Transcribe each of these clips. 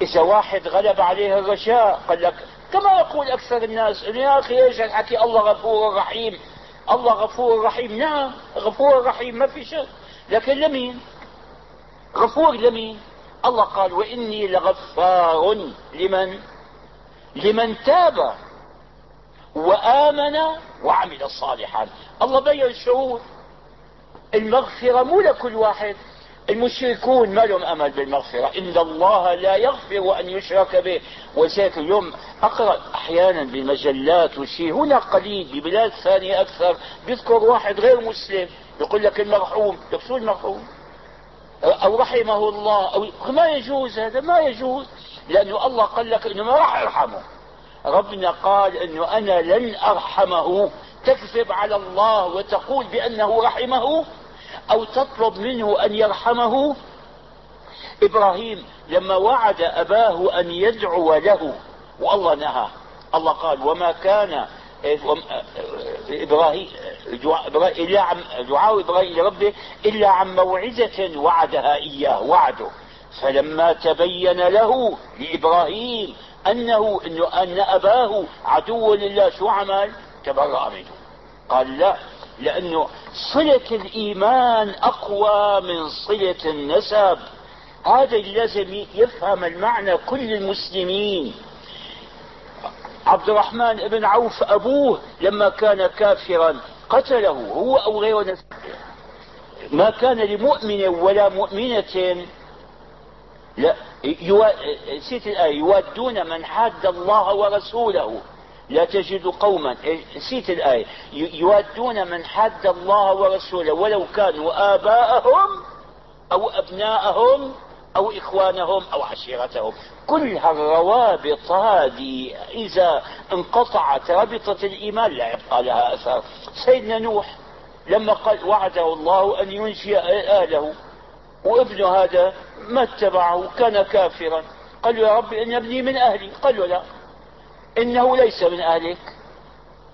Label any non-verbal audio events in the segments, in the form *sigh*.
إذا واحد غلب عليه الرجاء قال لك كما يقول أكثر الناس يا أخي إيش الحكي؟ الله غفور رحيم. الله غفور رحيم. نعم غفور رحيم ما في شك. لكن لمين؟ غفور لمين؟ الله قال وإني لغفار. لمن؟ لمن تاب وآمن وعمل صالحا. الله بين شعور المغفرة مو لكل واحد. المشركون ما لهم أمل بالمغفرة. إن الله لا يغفر أن يشرك به. وذلك اليوم أقرأ أحيانا بالمجلات وشيء هنا قليل ببلاد ثانية أكثر. بيذكر واحد غير مسلم. يقول لك المرحوم. شو المرحوم. أو رحمه الله. أو ما يجوز هذا؟ ما يجوز. لأنه الله قال لك إنه ما راح أرحمه. ربنا قال إنه أنا لن أرحمه. تكذب على الله وتقول بأنه رحمه. أو تطلب منه أن يرحمه؟ إبراهيم لما وعد أباه أن يدعو له والله نهى. الله قال وما كان عن دعاء إبراهيم لربه إلا عن موعظه وعدها إياه وعده. فلما تبين له لإبراهيم انه أنه أن أباه عدو لله شو عمل؟ تبرأ منه. قال لا لأنه صلة الإيمان أقوى من صلة النسب. هذا لازم يفهم المعنى كل المسلمين. عبد الرحمن بن عوف أبوه لما كان كافرا قتله هو أو غيره ما كان لمؤمن ولا مؤمنة. لا. نسيت الآية يوادون من حاد الله ورسوله. لا تجد قوما. نسيت الآية. يوادون من حد الله ورسوله ولو كانوا آباءهم أو أبناءهم أو إخوانهم أو عشيرتهم. كل هالروابط هذه. إذا انقطعت رابطة الإيمان لا يبقى لها أثر. سيدنا نوح لما قال وعده الله أن ينشئ أهله وابنه هذا ما اتبعه كان كافرا. قال له يا رب إن ابني من أهلي. قال له لا. إنه ليس من أهلك.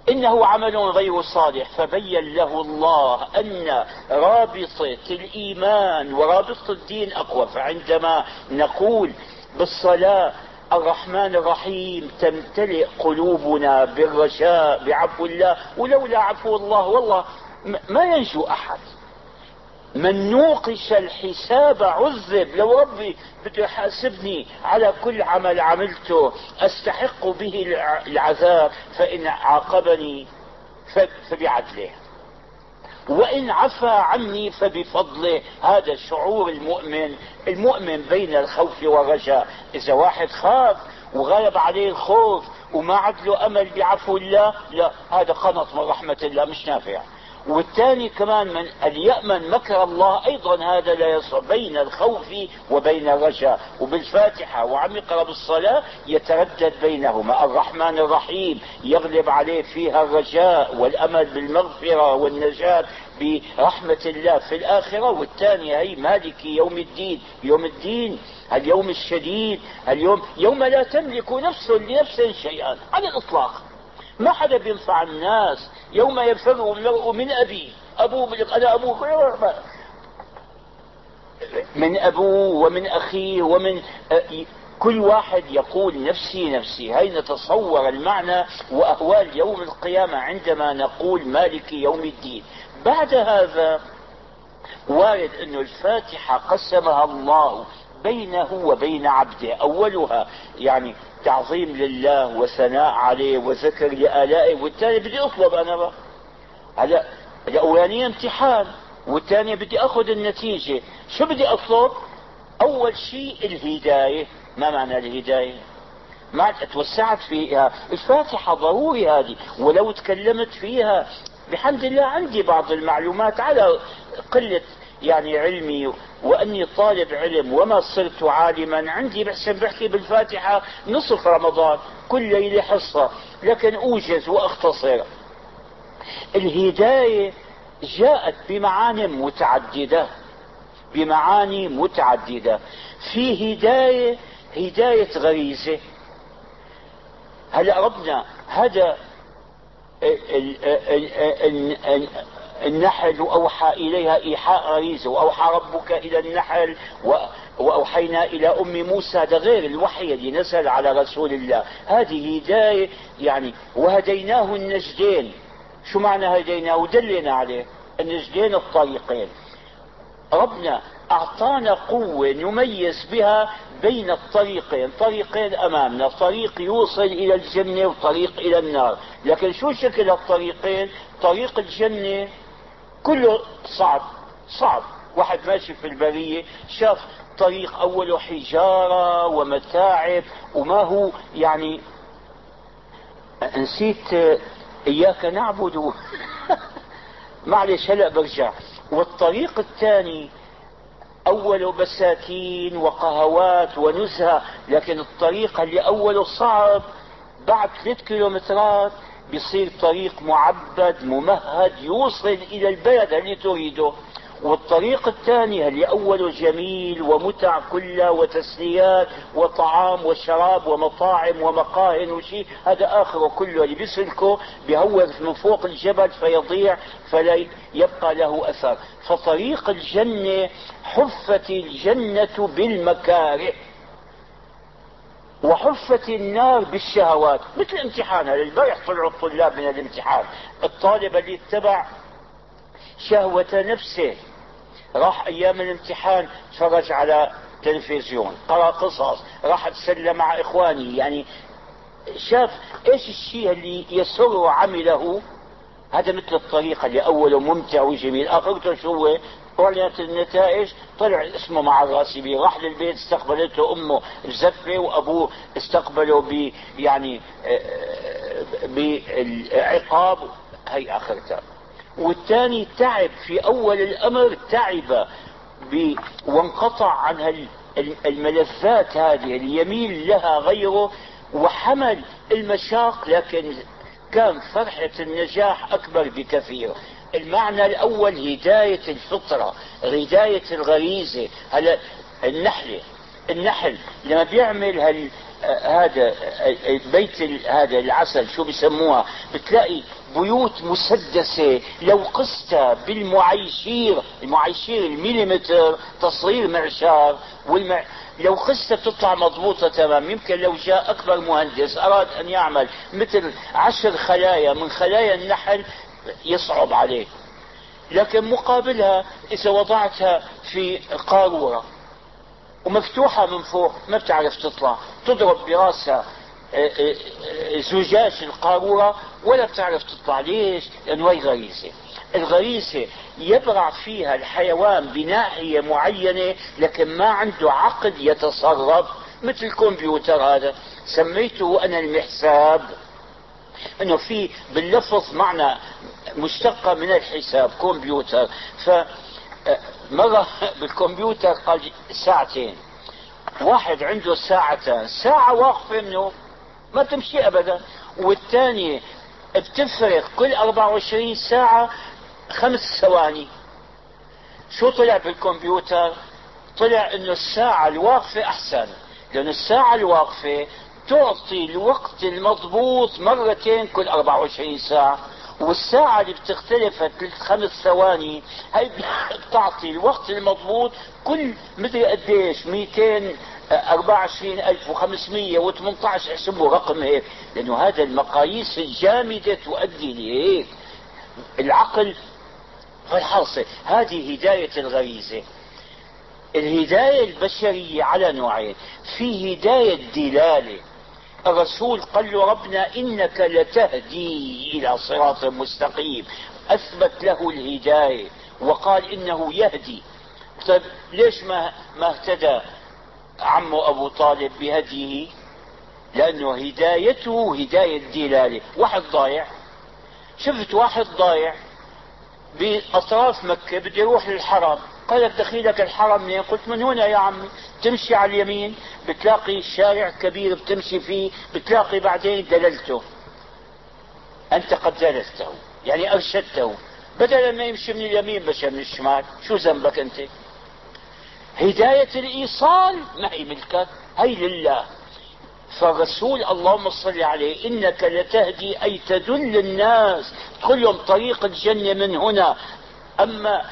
إنه عمل غير صالح. فبين له الله أن رابطة الإيمان ورابطة الدين أقوى. فعندما نقول بالصلاة الرحمن الرحيم تمتلئ قلوبنا بالرجاء بعفو الله ولولا عفو الله والله ما ينجو أحد. من نوقش الحساب عذب. لو ربي بده يحاسبني على كل عمل عملته. أستحق به العذاب فإن عاقبني فبعدله. وإن عفى عني فبفضله. هذا شعور المؤمن. المؤمن بين الخوف والرجاء. إذا واحد خاف وغلب عليه الخوف وما عاد له أمل بعفو الله لا هذا قنط من رحمة الله مش نافع. والثاني كمان من أن يأمن مكر الله أيضا هذا لا يصح. بين الخوف وبين الرجاء. وبالفاتحة وعم يقرأ بالصلاة يتردد بينهما. الرحمن الرحيم يغلب عليه فيها الرجاء والأمل بالمغفرة والنجاة برحمة الله في الآخرة. والثانية هي مالك يوم الدين. يوم الدين اليوم الشديد اليوم يوم لا تملك نفس لنفس شيئا على الإطلاق. ما حدا بينفع الناس يوم يفر المرء من أبيه أبوه أنا أبوك من أبوه ومن أخيه ومن كل واحد يقول نفسي نفسي. هاي نتصور المعنى وأهوال يوم القيامة عندما نقول مالك يوم الدين. بعد هذا وارد أن الفاتحة قسمها الله بينه وبين عبده أولها يعني تعظيم لله وثناء عليه وذكر لآلائه والثاني بدي أطلب أنا بقى. هلا الأولانية امتحان والثانية بدي أخذ النتيجة. شو بدي أطلب؟ أول شيء الهداية. ما معنى الهداية؟ ما توسعت فيها. الفاتحة ضروري هذه ولو تكلمت فيها. بحمد الله عندي بعض المعلومات على قلة يعني علمي وأني طالب علم وما صرت عالما عندي بحسن بحكي بالفاتحة نصف رمضان كل ليلة حصة لكن أوجز وأختصر. الهداية جاءت بمعاني متعددة بمعاني متعددة. في هداية هداية غريزة. هلا ربنا هذا النحل أوحى إليها إيحاء غريزة وأوحى ربك إلى النحل وأوحينا إلى أم موسى هذا غير الوحي اللي نزل على رسول الله. هذه هداية يعني وهديناه النجدين. شو معنى هديناه؟ ودلنا عليه النجدين الطريقين. ربنا أعطانا قوة نميز بها بين الطريقين. طريقين أمامنا طريق يوصل إلى الجنة وطريق إلى النار. لكن شو شكل الطريقين؟ طريق الجنة كله صعب صعب. واحد ماشي في البرية شاف طريق أوله حجارة ومتاعب وما هو يعني نسيت إياك نعبد. *laughs* معلش هلأ برجع. والطريق الثاني أوله بساتين وقهوات ونزهة لكن الطريق اللي أوله صعب بعد ثلاث كيلومترات. بيصير طريق معبد ممهد يوصل إلى البلد اللي تريده. والطريق الثاني اللي أوله جميل ومتع كلها وتسليات وطعام وشراب ومطاعم ومقاهن وشيء هذا آخره كله اللي بيسلكه بيهوف من فوق الجبل فيضيع فلا يبقى له أثر. فطريق الجنة حفت الجنة بالمكاره. وحفت النار بالشهوات مثل امتحان هذا البارح طلعوا الطلاب من الامتحان. الطالب اللي اتبع شهوة نفسه راح أيام الامتحان تفرج على تلفزيون قرأ قصص راح تسلى مع إخواني. يعني شاف إيش الشيء اللي يسر وعمله هذا مثل الطريقة اللي أوله ممتع وجميل. آخرته شو اعلنت النتائج طلع اسمه مع الراسبي راح للبيت استقبلته أمه بزفه وأبوه استقبله ب يعني آه، بعقاب هي اخرتها والثاني تعب في أول الأمر تعب وانقطع عن الملفات هذه. اليمين لها غيره وحمل المشاق لكن كان فرحة النجاح أكبر بكثير. المعنى الأول هداية الفطرة هداية الغريزة هلا النحلة النحل لما بيعمل هال هذا بيت هذا العسل شو بيسموها بتلاقي بيوت مسدسة لو قستها بالمعيشير المعيشير الميليمتر تصغير معشار والمع... لو قستها بتطلع مضبوطة تمام. يمكن لو جاء أكبر مهندس أراد أن يعمل مثل عشر خلايا من خلايا النحل يصعب عليه. لكن مقابلها إذا وضعتها في قارورة ومفتوحة من فوق ما بتعرف تطلع. تضرب براسها آه، آه، آه، زجاج القارورة ولا بتعرف تطلع. ليش؟ لأنه هي غريزة. الغريزة يبرع فيها الحيوان بناحية معينة لكن ما عنده عقل يتصرف مثل الكمبيوتر هذا. سميته أنا المحساب. انه في باللفظ معنى مشتقة من الحساب كمبيوتر. ف مرة *laughs* بالكمبيوتر قال ساعتين. واحد عنده ساعتين ساعة واقفة منه ما تمشي ابدا. والثانية بتفرق. كل 24 ساعة خمس ثواني. شو طلع بالكمبيوتر؟ طلع إنه الساعة الواقفة أحسن. لأن الساعة الواقفة تعطي الوقت المضبوط مرتين كل 24 ساعة والساعة اللي بتختلف ثلاث خمس ثواني هي بتعطي الوقت المضبوط كل مدري قديش 224500 و18 احسبوا رقم هيك. لأنه هذا المقاييس الجامدة تؤدي لهيك. العقل فالحاصل هذه هداية الغريزة. الهداية البشرية على نوعين. في هداية دلالة. الرسول قال له ربنا إنك لتهدي إلى صراط مستقيم. أثبت له الهداية وقال إنه يهدي. طيب ليش ما, ما اهتدى عمه أبو طالب بهديه؟ لأنه هدايته هداية دلالة واحد ضايع. شفت واحد ضايع بأطراف مكة بده يروح للحرم. قالت دخيلك الحرم منين قلت من هنا يا عمي؟ تمشي على اليمين بتلاقي شارع كبير بتمشي فيه بتلاقي بعدين دللته. أنت قد دللته يعني أرشدته. بدل ما يمشي من اليمين مشى من الشمال شو ذنبك أنت؟ هداية الإيصال ما هي ملكك هي لله. فالرسول اللهم صل عليه إنك لتهدي أي تدل الناس. تقول طريق الجنة من هنا. أما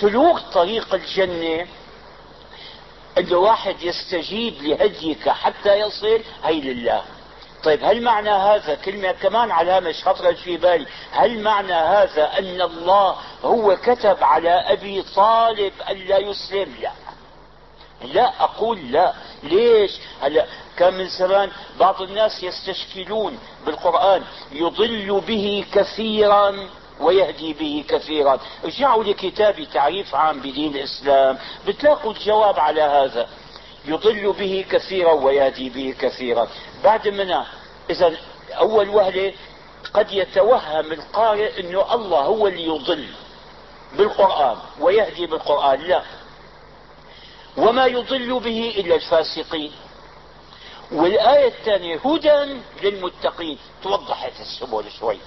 سلوك طريق الجنة انه واحد يستجيب لهديك حتى يصل هي لله. طيب هل معنى هذا كلمة كمان علامة خطرت في بالي؟ هل معنى هذا أن الله هو كتب على أبي طالب ألا يسلم؟ لا. لا أقول لا. ليش؟ هلا كان من زمان بعض الناس يستشكلون بالقرآن يضل به كثيرا ويهدي به كثيرا. ارجعوا لكتاب تعريف عام بدين الإسلام. بتلاقوا الجواب على هذا. يضل به كثيرا ويهدي به كثيرا. بعد منها إذا أول وهلة قد يتوهم القارئ إنه الله هو اللي يضل بالقرآن ويهدي بالقرآن. لا. وما يضل به إلا الفاسقين. والآية الثانية هدى للمتقين. توضحت السبل شوي.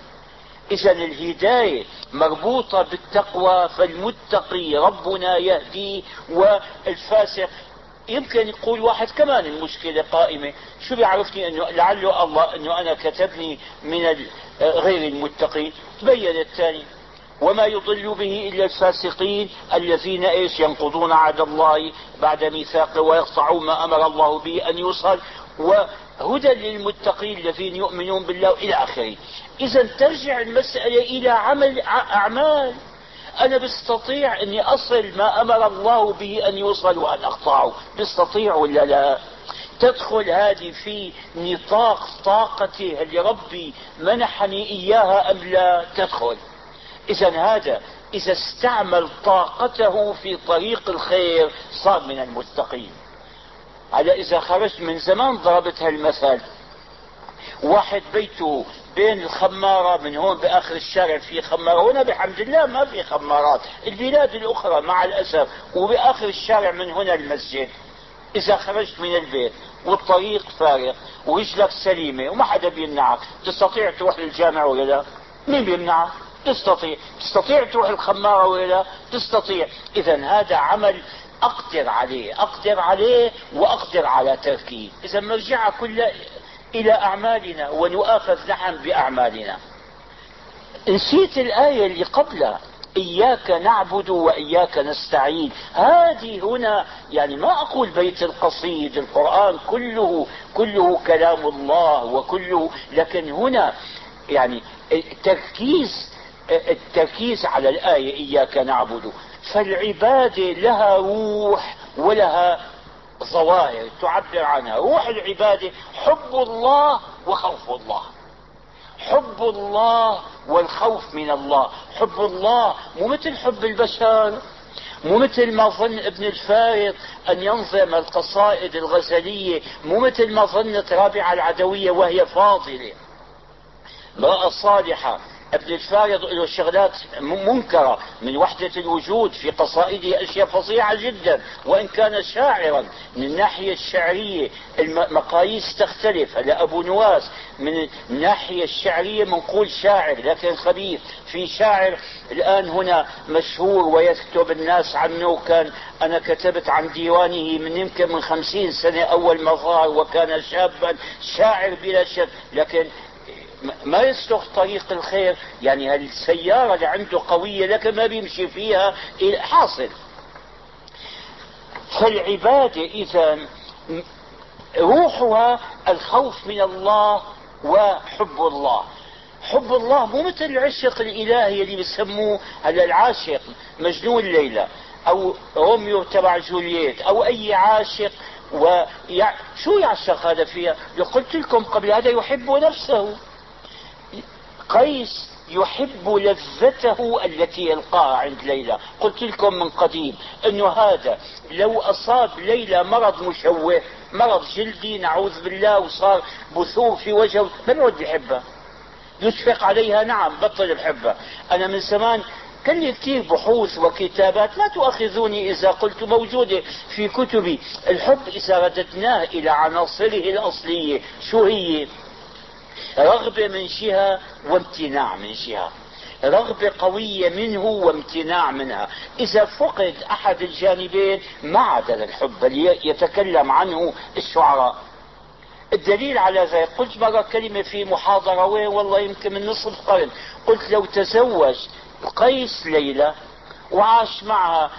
إذا الهداية مربوطة بالتقوى فالمتقي ربنا يهديه والفاسق. يمكن يقول واحد كمان المشكلة قائمة. شو بيعرفني أنه لعله الله أنه أنا كتبني من غير المتقين تبين الثاني. وما يضل به إلا الفاسقين الذين إيش؟ ينقضون عهد الله بعد ميثاقه ويقطعون ما أمر الله به أن يوصل. وهدى للمتقين الذين يؤمنون بالله إلى آخره. إذا ترجع المسألة إلى عمل أعمال. أنا بستطيع أني أصل ما أمر الله به أن يوصل وأن أقطعه. بستطيع ولا لا؟ تدخل هذه في نطاق طاقتي. اللي ربي منحني إياها أم لا؟ تدخل. إذا هذا إذا استعمل طاقته في طريق الخير صار من المتقين. على إذا خرجت من زمان ضربت هالمثل واحد بيته بين الخمارة من هون بآخر الشارع في خمارة هنا بحمد الله ما في خمارات. البلاد الأخرى مع الأسف وبآخر الشارع من هنا المسجد. إذا خرجت من البيت والطريق فارغ ورجلك سليمة وما حدا بيمنعك. تستطيع تروح للجامع ولا لا؟ مين بيمنعك؟ تستطيع. تستطيع تروح الخمارة ولا لا؟ تستطيع. إذا هذا عمل أقدر عليه أقدر عليه وأقدر على تركه إذا مرجعها كلها إلى أعمالنا ونؤاخذ نحن بأعمالنا. نسيت الآية اللي قبلها إياك نعبد وإياك نستعين. هذه هنا يعني ما أقول بيت القصيد القرآن كله كله كلام الله وكله لكن هنا يعني التركيز التركيز على الآية إياك نعبد. فالعبادة لها روح ولها ظواهر تعبر عنها. روح العبادة حب الله وخوف الله. حب الله والخوف من الله. حب الله مو مثل حب البشر مو مثل ما ظن ابن الفارض أن ينظم القصائد الغزلية مو مثل ما ظنت رابعة العدوية وهي فاضلة. امرأة صالحة له شغلات منكرة من وحدة الوجود في قصائده أشياء فظيعة جدا. وإن كان شاعرا من الناحية الشعرية المقاييس تختلف. هلا أبو نواس من الناحية الشعرية منقول شاعر لكن خبيث. في شاعر الآن هنا مشهور ويكتب الناس عنه كان أنا كتبت عن ديوانه من يمكن من خمسين سنة أول ما ظهر وكان شابا شاعر بلا شك. لكن ما يسلك طريق الخير. يعني السيارة اللي عنده قوية لكن ما بيمشي فيها حاصل. فالعبادة إذا روحها الخوف من الله وحب الله. حب الله مو مثل العشق الإلهي اللي بيسموه هلا العاشق مجنون ليلى أو روميو تبع جولييت أو أي عاشق. ويع... شو يعشق هذا فيها؟ قلت لكم قبل هذا يحب نفسه. قيس يحب لذته التي يلقاها عند ليلى. قلت لكم من قديم انه هذا لو أصاب ليلى مرض مشوه مرض جلدي نعوذ بالله وصار بثور في وجهه ما بيعود يحبها؟ يشفق عليها نعم بطل بحبها أنا من زمان كان كثير بحوث وكتابات؟ لا تؤاخذوني إذا قلت موجودة في كتبي. الحب إذا رددناه إلى عناصره الأصلية شو هي؟ رغبة من جهة وامتناع من جهة رغبة قوية منه وامتناع منها. إذا فقد أحد الجانبين ما عدل الحب اللي يتكلم عنه الشعراء. الدليل على ذلك قلت مرة كلمة في محاضرة وين والله يمكن من نصف قرن. قلت لو تزوج قيس ليلى وعاش معها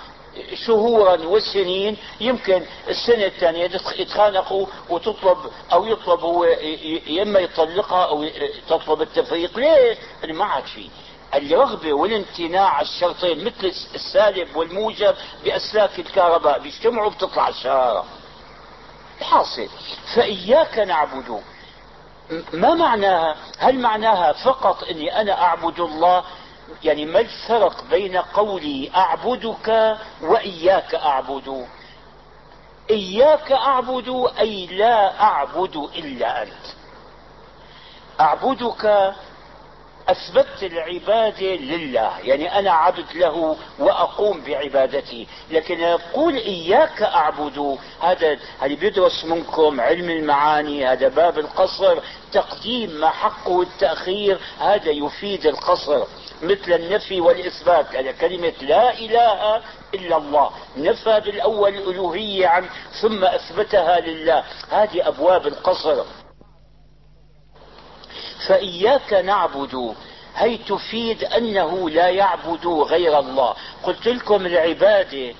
شهورا وسنين يمكن السنة الثانية يتخانقوا وتطلب أو يطلب هو يا إما يطلقها أو تطلب التفريق. ليش؟ ما عاد شيء الرغبة والامتناع الشرطين مثل السالب والموجب بأسلاك الكهرباء بيجتمعوا بتطلع الشرارة حاصل. فإياك نعبد. ما معناها؟ هل معناها فقط أني أنا أعبد الله يعني ما الفرق بين قولي أعبدك وإياك أعبد؟ إياك أعبد أي لا أعبد إلا أنت. أعبدك أثبتت العبادة لله يعني أنا عبد له وأقوم بعبادته لكن يقول إياك أعبد هذا اللي بيدرس منكم علم المعاني هذا باب القصر تقديم ما حقه التأخير هذا يفيد القصر. مثل النفي والإثبات على كلمة لا إله إلا الله. نفى بالأول الألوهية عن ثم أثبتها لله. هذه أبواب القصر. فإياك نعبد هي تفيد أنه لا يعبد غير الله. قلت لكم العبادة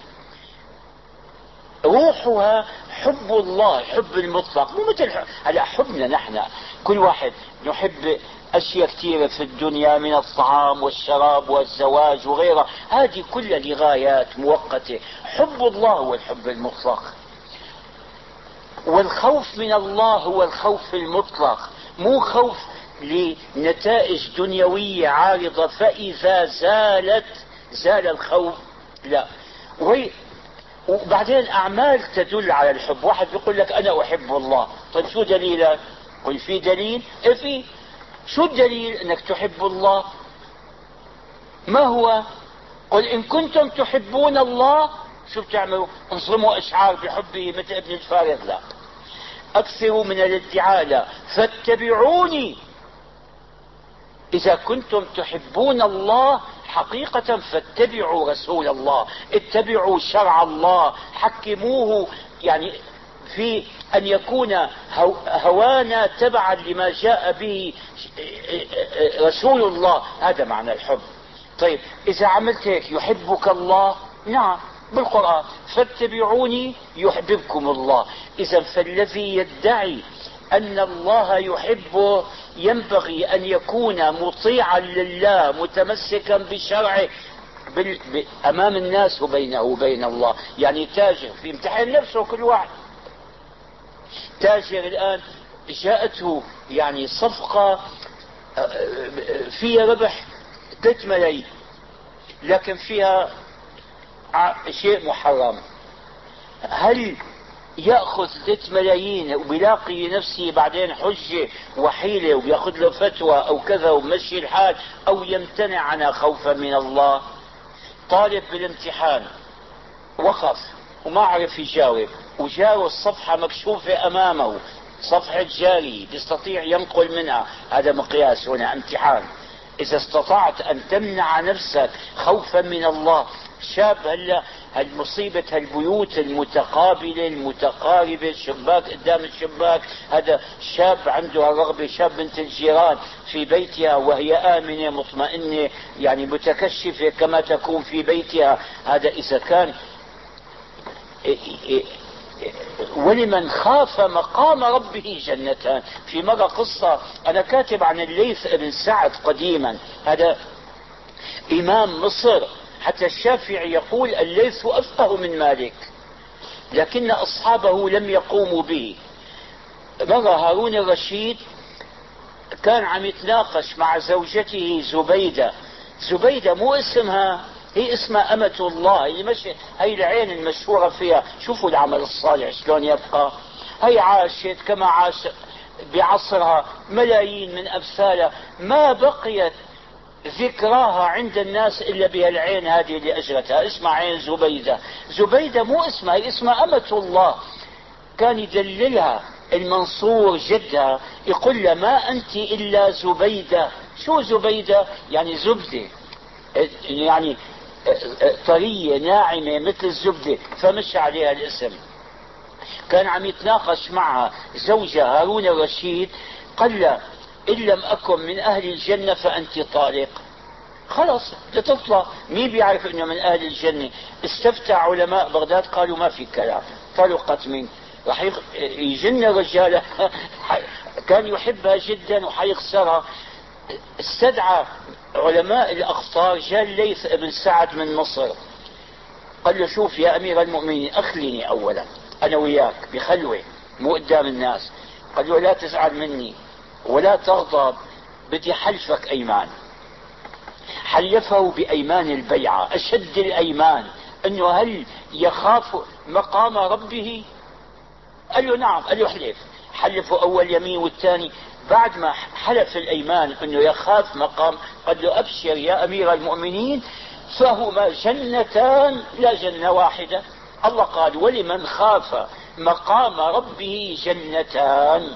روحها حب الله حب المطلق. مو مثل هلا حبنا نحن. كل واحد نحب أشياء كثيرة في الدنيا من الطعام والشراب والزواج وغيرها. هذه كلها لغايات مؤقتة. حب الله هو الحب المطلق. والخوف من الله هو الخوف المطلق. مو خوف لنتائج دنيوية عارضة. فإذا زالت زال الخوف. لا. وبعدين أعمال تدل على الحب. واحد بيقول لك أنا أحب الله. طيب شو دليلك قل في دليل. إيه في؟ شو الدليل أنك تحب الله؟ ما هو؟ قل إن كنتم تحبون الله شو بتعملوا؟ انظموا أشعار بحبه مثل ابن الفارغ لا. أكثروا من الادعاء لا. فاتبعوني. إذا كنتم تحبون الله حقيقة فاتبعوا رسول الله اتبعوا شرع الله حكموه. يعني في أن يكون هوانا تبعا لما جاء به رسول الله. هذا معنى الحب. طيب إذا عملت هيك يحبك الله؟ نعم بالقرآن. فاتبعوني يحببكم الله. إذا فالذي يدعي أن الله يحبه ينبغي أن يكون مطيعا لله متمسكا بشرعه أمام الناس وبينه وبين الله. يعني تاجر في امتحان نفسه كل واحد. تاجر الآن جاءته يعني صفقة فيها ربح 3 ملايين لكن فيها شيء محرم. هل يأخذ 3 ملايين وبيلاقي نفسه بعدين حجة وحيلة وبياخذ له فتوى أو كذا ومشي الحال أو يمتنع عنها خوفا من الله. طالب بالامتحان وقف وما عرف يجاوب وجاوز الصفحة مكشوفة أمامه صفحة جاري بيستطيع ينقل منها. هذا مقياس هنا امتحان. إذا استطعت أن تمنع نفسك خوفا من الله شاب هلا هالمصيبة هالبيوت المتقابلة المتقاربة الشباك قدام الشباك هذا شاب عنده الرغبة شاب بنت الجيران في بيتها وهي آمنة مطمئنة يعني متكشفة كما تكون في بيتها هذا إذا كان ولمن خاف مقام ربه جنتان في مرة قصة أنا كاتب عن الليث بن سعد قديما. هذا إمام مصر. حتى الشافعي يقول الليث أفقه من مالك. لكن أصحابه لم يقوموا به. مرة هارون الرشيد كان عم يتناقش مع زوجته زبيدة. زبيدة مو اسمها هي اسمها أمة الله. هي مش هي العين المشهورة فيها. شوفوا العمل الصالح شلون يبقى. هي عاشت كما عاش بعصرها ملايين من أمثالها. ما بقيت ذكراها عند الناس إلا بهالعين هذه اللي أجرتها. اسمها عين زبيدة. زبيدة مو اسمها هي اسمها أمة الله. كان يدللها المنصور جدها. يقول لها ما أنت إلا زبيدة. شو زبيدة؟ يعني زبدة. يعني طرية ناعمة مثل الزبدة فمشى عليها الاسم. كان عم يتناقش معها زوجها هارون الرشيد قال له إن لم أكن من أهل الجنة فأنت طالق. خلص تطلع مين بيعرف إنه من أهل الجنة؟ استفتى علماء بغداد قالوا ما في كلام. طلقت من راح يجن رجالة *laughs* كان يحبها جدا وحيخسرها. استدعى علماء الاقطار جاء الليث بن سعد من مصر. قال له شوف يا أمير المؤمنين اخلني اولا أنا وياك بخلوة مو قدام الناس. قال له لا تزعل مني ولا تغضب بدي حلفك أيمان. حلفه بأيمان البيعة أشد الأيمان إنه هل يخاف مقام ربه؟ قال له نعم. قال له احلف. حلفوا أول يمين والثاني بعد ما حلف الأيمان انه يخاف مقام قال له ابشر يا أمير المؤمنين فهما جنتان لا جنة واحدة. الله قال ولمن خاف مقام ربه جنتان.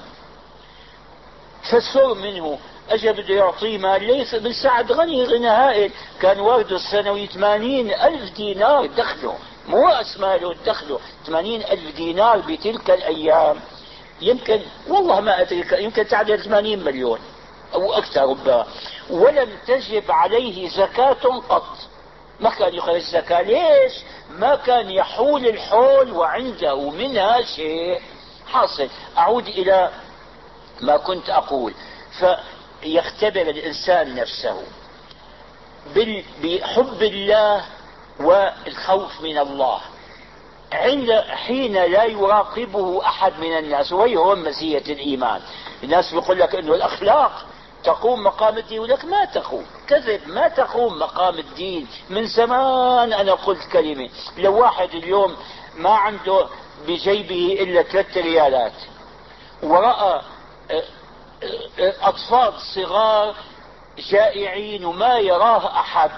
فسر منه اجى بده يعطيه مال ليس بن سعد غني غنى هائل كان وارده السنوي 80 ألف دينار دخله مو راس ماله دخله 80 ألف دينار بتلك الأيام. يمكن والله ما أدري يمكن تعدل 80 مليون أو أكثر ربما. ولم تجب عليه زكاة قط. ما كان يخرج زكاة ليش؟ ما كان يحول الحول وعنده منها شيء حاصل. أعود إلى ما كنت أقول. فيختبر الإنسان نفسه بحب الله والخوف من الله. عند حين لا يراقبه أحد من الناس وهي هو مزيه الإيمان. الناس بيقول لك إنه الأخلاق تقوم مقام الدين ولك ما تقوم. كذب ما تقوم مقام الدين. من زمان أنا قلت كلمة. لو واحد اليوم ما عنده بجيبه إلا ثلاثة ريالات ورأى آه، آه، أطفال صغار جائعين وما يراه أحد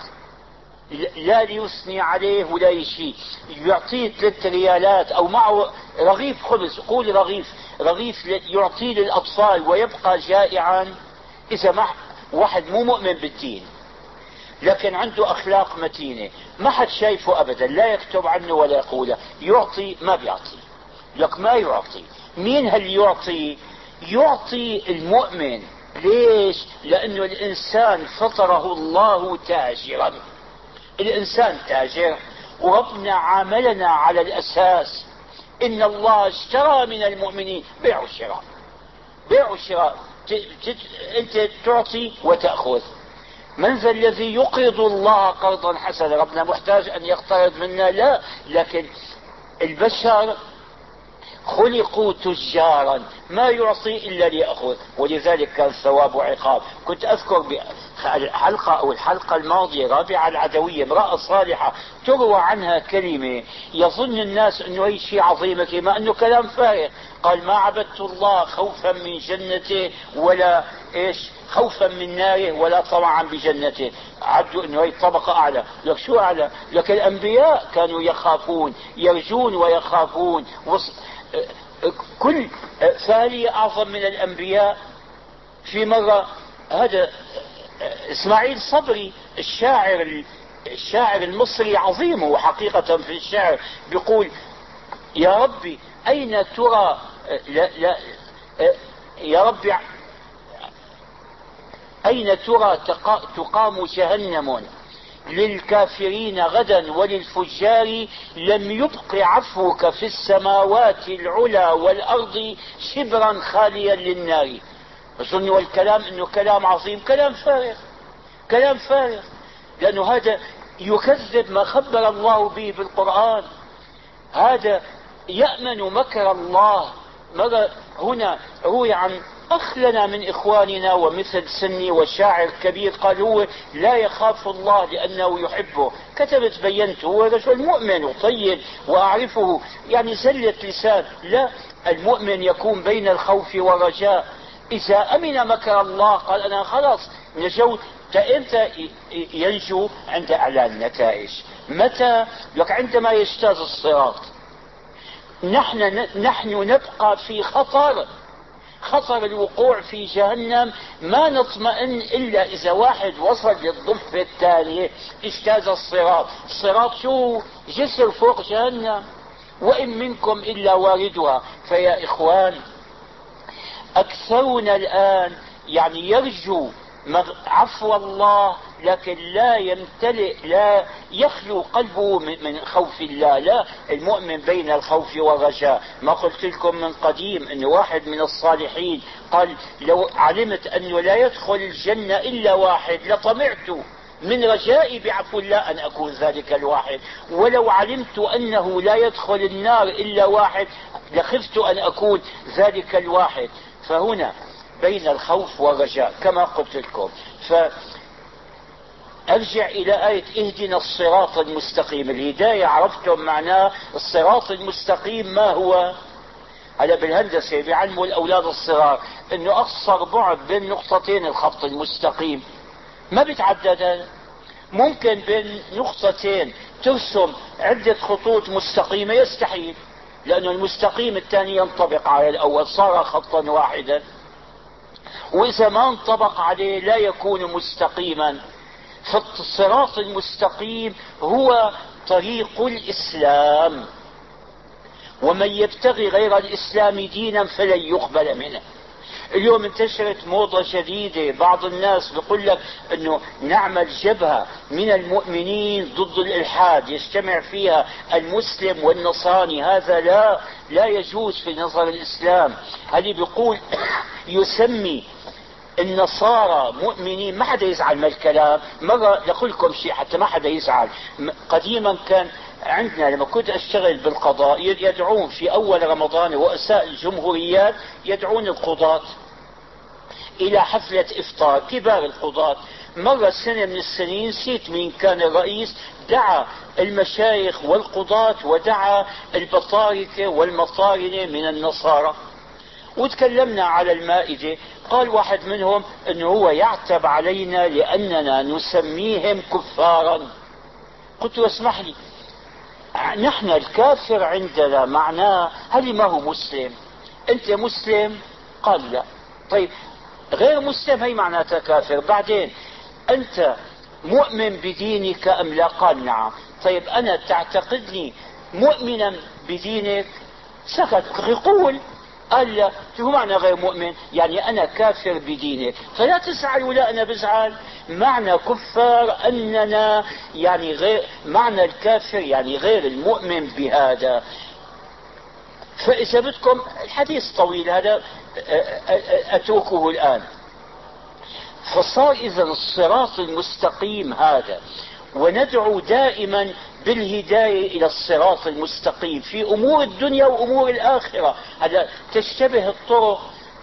لا ليثني عليه ولا شيء يعطيه ثلاث ريالات أو معه رغيف خبز. قول رغيف. رغيف يعطيه للأطفال ويبقى جائعا إذا ما واحد مو مؤمن بالدين. لكن عنده أخلاق متينة. ما حد شايفه ابدا. لا يكتب عنه ولا يقوله. يعطي ما بيعطي. لك ما يعطي. مين هل يعطي؟ يعطي المؤمن. ليش؟ لأنه الإنسان فطره الله تاجرا. الإنسان تاجر وربنا عاملنا على الأساس إن الله اشترى من المؤمنين بيع وشراء. بيع وشراء أنت تعطي وتأخذ. من ذا الذي يقرض الله قرضا حسنا؟ ربنا محتاج أن يقترض منا لا لكن البشر خلقوا تجارا ما يعطي إلا ليأخذ ولذلك كان ثواب وعقاب كنت أذكر الحلقة أو الحلقة الماضية رابعة العدوية امرأة صالحة تروى عنها كلمة يظن الناس أنه أي شيء عظيم كما أنه كلام فارغ. قال ما عبدت الله خوفا من جنته ولا إيش خوفا من ناره ولا طمعا بجنته. عدوا أنه هي طبقة أعلى. لك شو أعلى؟ لك الأنبياء كانوا يخافون يرجون ويخافون. كل ثانية أعظم من الأنبياء في مرة هذا إسماعيل صبري الشاعر الشاعر المصري عظيم هو حقيقة في الشعر بيقول يا ربي أين ترى لا لا يا ربي أين ترى تقام جهنم؟ للكافرين غدا وللفجار لم يبق عفوك في السماوات العلى والأرض شبرا خاليا للنار. أظن والكلام أنه كلام عظيم كلام فارغ كلام فارغ. لأنه هذا يكذب ما خبر الله به في القرآن هذا يأمن مكر الله. مرة هنا روي عن أخ لنا من إخواننا ومثل سني وشاعر كبير قال هو لا يخاف الله لأنه يحبه. كتبت بينت هو رجل مؤمن وطيب وأعرفه يعني زلة لسان. لا المؤمن يكون بين الخوف والرجاء. إذا أمن مكر الله قال أنا خلاص نجوت إمتى ينجو عند اعلان النتائج. متى؟ لك عندما يجتاز الصراط. نحن نحن نبقى في خطر. خطر الوقوع في جهنم ما نطمئن إلا إذا واحد وصل للضفه التاليه اجتاز الصراط. الصراط شو؟ جسر فوق جهنم. وإن منكم إلا واردها. فيا إخوان أكثرنا الآن يعني يرجو عفو الله لكن لا يمتلئ لا يخلو قلبه من خوف الله. لا المؤمن بين الخوف والرجاء. ما قلت لكم من قديم أن واحد من الصالحين قال لو علمت أنه لا يدخل الجنة إلا واحد لطمعت من رجائي بعفو الله أن أكون ذلك الواحد. ولو علمت أنه لا يدخل النار إلا واحد لخفت أن أكون ذلك الواحد. فهنا بين الخوف والرجاء كما قلت لكم. ف ارجع إلى آية اهدنا الصراط المستقيم. الهداية عرفتم معناه الصراط المستقيم ما هو؟ هلا بالهندسة بيعلموا الأولاد الصغار. إنه أقصر بعد بين نقطتين الخط المستقيم. ما بيتعدد ممكن بين نقطتين ترسم عدة خطوط مستقيمة يستحيل. لأن المستقيم الثاني ينطبق على الأول صار خطا واحدا. وإذا ما انطبق عليه لا يكون مستقيما. فالصراط المستقيم هو طريق الإسلام. ومن يبتغي غير الإسلام دينا فلن يقبل منه. اليوم انتشرت موضة جديدة بعض الناس بيقول لك إنه نعمل جبهة من المؤمنين ضد الإلحاد يجتمع فيها المسلم والنصراني. هذا لا لا يجوز في نظر الإسلام. هذه بيقول *coughs* يسمي النصارى مؤمنين. ما حدا يزعل من الكلام. مرة لكم شيء حتى ما حدا يزعل. قديما كان عندنا لما كنت أشتغل بالقضاء يدعون في أول رمضان رؤساء الجمهوريات يدعون القضاة. إلى حفلة إفطار. كبار القضاة مرة سنة من السنين نسيت مين كان الرئيس دعا المشايخ والقضاة ودعا البطاركة والمطارنة من النصارى. وتكلمنا على المائدة. قال واحد منهم انه هو يعتب علينا لأننا نسميهم كفارا. قلت له اسمح لي نحن الكافر عندنا معناه هل ما هو مسلم؟ أنت مسلم؟ قال لا. طيب غير مسلم هي معناتها كافر. بعدين أنت مؤمن بدينك أم لا؟ قال نعم. طيب أنا تعتقدني مؤمنا بدينك؟ سكت. يقول قال لا. شو معنى غير مؤمن؟ يعني أنا كافر بدينك. فلا تزعل ولا أنا بزعل. معنى كفار أننا يعني غير معنى الكافر يعني غير المؤمن بهذا. فإذا بدكم الحديث طويل هذا أتركه الآن. فصار إذا الصراط المستقيم هذا وندعو دائما بالهداية إلى الصراط المستقيم في أمور الدنيا وأمور الآخرة. هذا تشتبه الطرق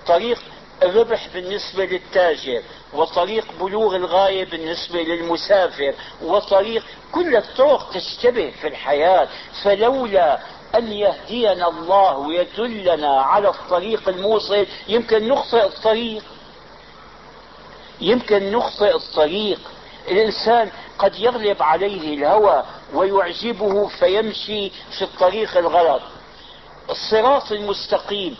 طريق الربح بالنسبة للتاجر وطريق بلوغ الغاية بالنسبة للمسافر وطريق كل الطرق تشتبه في الحياة. فلولا أن يهدينا الله ويدلنا على الطريق الموصل. يمكن نخطئ الطريق. يمكن نخطئ الطريق. الإنسان قد يغلب عليه الهوى ويعجبه فيمشي في الطريق الغلط. الصراط المستقيم.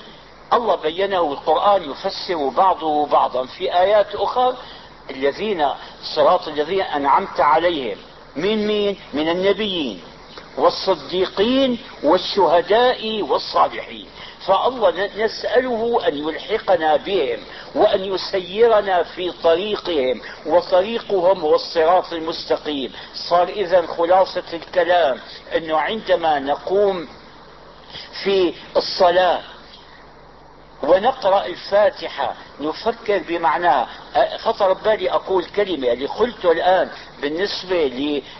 الله بينه القرآن يفسر بعضه بعضا. في آيات أخرى الذين صراط الذين أنعمت عليهم. من مين؟ من النبيين. والصديقين والشهداء والصالحين. فالله نسأله أن يلحقنا بهم وأن يسيرنا في طريقهم وطريقهم هو الصراط المستقيم. صار إذا خلاصة الكلام أنه عندما نقوم في الصلاة ونقرأ الفاتحة نفكر بمعناها خطر بالي أقول كلمة اللي قلته الآن بالنسبة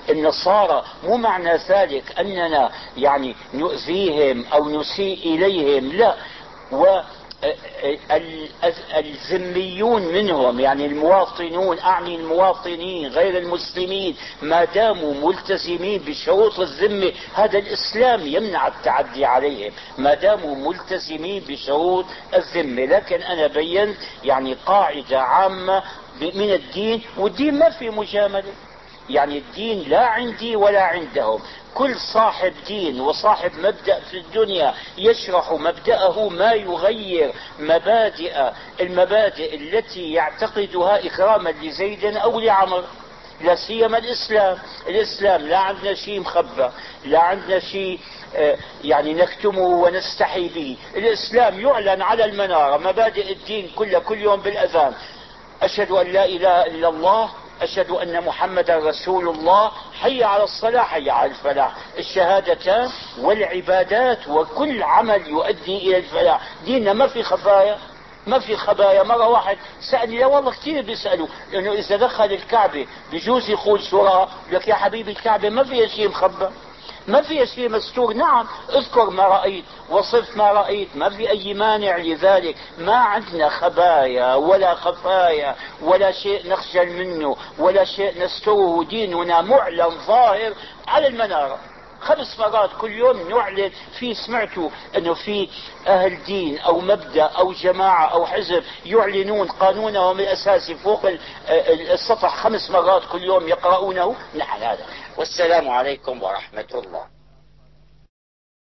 للنصارى. مو معنى ذلك أننا يعني نؤذيهم أو نسيء إليهم لا. الذميون منهم يعني المواطنون أعني المواطنين غير المسلمين ما داموا ملتزمين بشروط الذمة هذا الإسلام يمنع التعدي عليهم. ما داموا ملتزمين بشروط الذمة. لكن أنا بينت يعني قاعدة عامة من الدين والدين ما في مجاملة. يعني الدين لا عندي ولا عندهم. كل صاحب دين وصاحب مبدأ في الدنيا يشرح مبدأه ما يغير مبادئ المبادئ التي يعتقدها إكراما لزيد أو لعمر. لا سيما الإسلام. الإسلام لا عندنا شيء مخبى لا عندنا شيء آه، يعني نكتمه ونستحي به. الإسلام يعلن على المنارة مبادئ الدين كلها كل يوم بالأذان. أشهد أن لا إله إلا الله أشهد أن محمدا رسول الله حي على الصلاة حي على الفلاح. الشهادتان والعبادات وكل عمل يؤدي إلى الفلاح. ديننا ما في خفايا ما في خبايا. مرة واحد سألني لا والله كثير بيسألوا. لأنه إذا دخل الكعبة بجوز يقول سورة لك يا حبيبي الكعبة ما فيها شيء مخبى ما في شيء مستور. نعم اذكر ما رأيت وصف ما رأيت. ما في أي مانع لذلك. ما عندنا خبايا ولا خفايا ولا شيء نخجل منه ولا شيء نستره ديننا. معلن ظاهر على المنارة. خمس مرات كل يوم نعلن في سمعتوا انه في أهل دين أو مبدأ أو جماعة أو حزب يعلنون قانونهم الاساسي فوق السطح خمس مرات كل يوم يقرؤونه. نحن هذا. والسلام عليكم ورحمة الله.